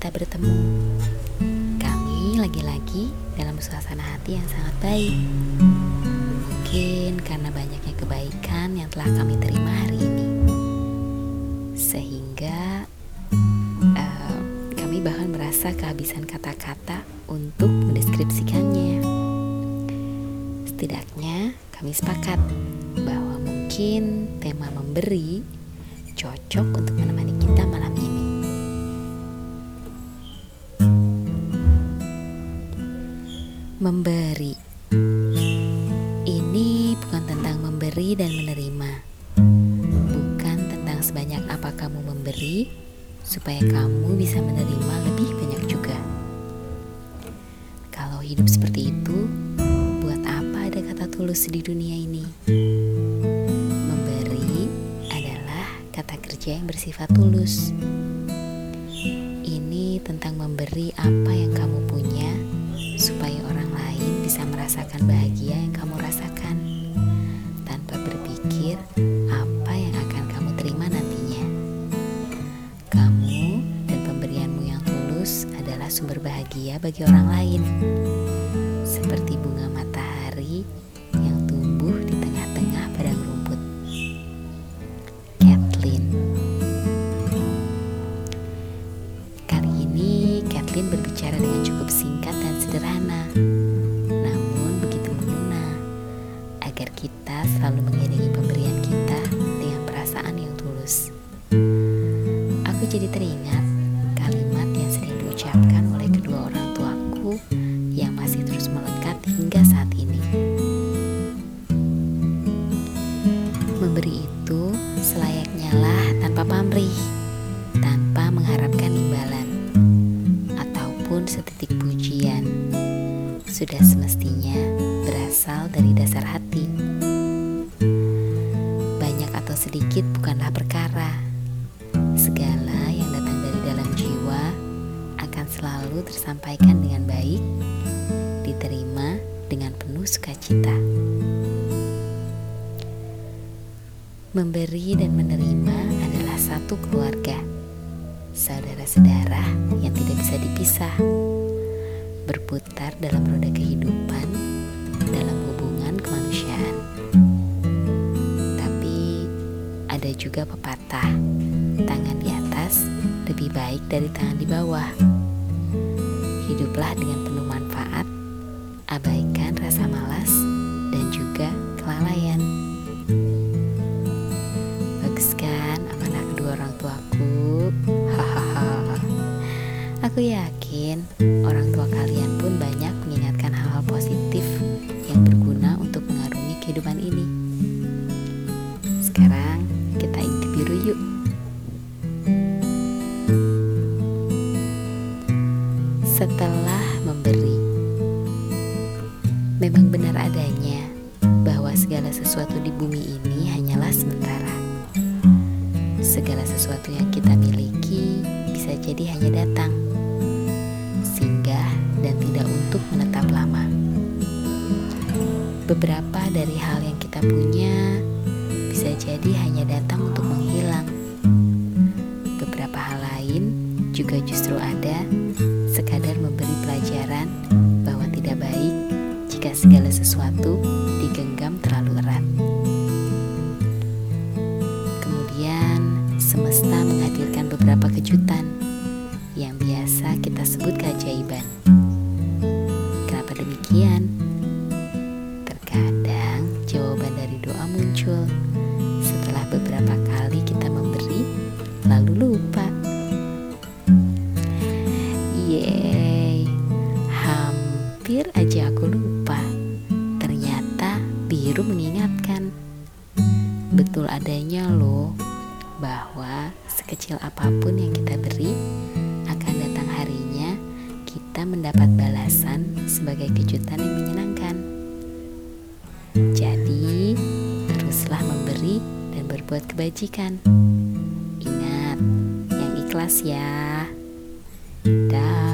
kita bertemu. Kami lagi-lagi dalam suasana hati yang sangat baik. Mungkin karena banyaknya kebaikan yang telah kami terima hari ini, sehingga uh, kami bahkan merasa kehabisan kata-kata untuk mendeskripsikannya. Setidaknya kami sepakat bahwa mungkin tema memberi cocok untuk Memberi ini bukan tentang memberi dan menerima, bukan tentang sebanyak apa kamu memberi supaya kamu bisa menerima lebih banyak juga. Kalau hidup seperti itu, buat apa ada kata tulus di dunia ini? kerja yang bersifat tulus. Ini tentang memberi apa yang kamu punya supaya orang bisa merasakan bahagia yang kamu rasakan tanpa berpikir apa yang akan kamu terima nantinya. Kamu dan pemberianmu yang tulus adalah sumber bahagia bagi orang lain. Memberi itu selayaknya lah tanpa pamrih, tanpa mengharapkan imbalan pun setitik pujian sudah semestinya berasal dari dasar hati. Banyak atau sedikit bukanlah perkara. Segala yang datang dari dalam jiwa akan selalu tersampaikan dengan baik, diterima dengan penuh sukacita. Memberi dan menerima adalah satu keluarga saudara-saudara yang tidak bisa dipisah, berputar dalam roda kehidupan, dalam hubungan kemanusiaan. Tapi ada juga pepatah, tangan di atas lebih baik dari tangan di bawah. Hiduplah dengan penuh manfaat, abaikan rasa malas dan juga kelalaian. Setelah memberi, memang benar adanya bahwa segala sesuatu di bumi ini hanyalah sementara. Segala sesuatu yang kita miliki bisa jadi hanya datang dan tidak untuk menetap lama. Beberapa dari hal yang kita punya bisa jadi hanya datang untuk menghilang. Beberapa hal lain juga justru ada segala sesuatu digenggam terlalu erat. Aja aku lupa. Ternyata biru mengingatkan. Betul adanya loh bahwa sekecil apa pun yang kita beri akan datang harinya kita mendapat balasan sebagai kejutan yang menyenangkan. Jadi, teruslah memberi dan berbuat kebajikan. Ingat, yang ikhlas ya. Dah.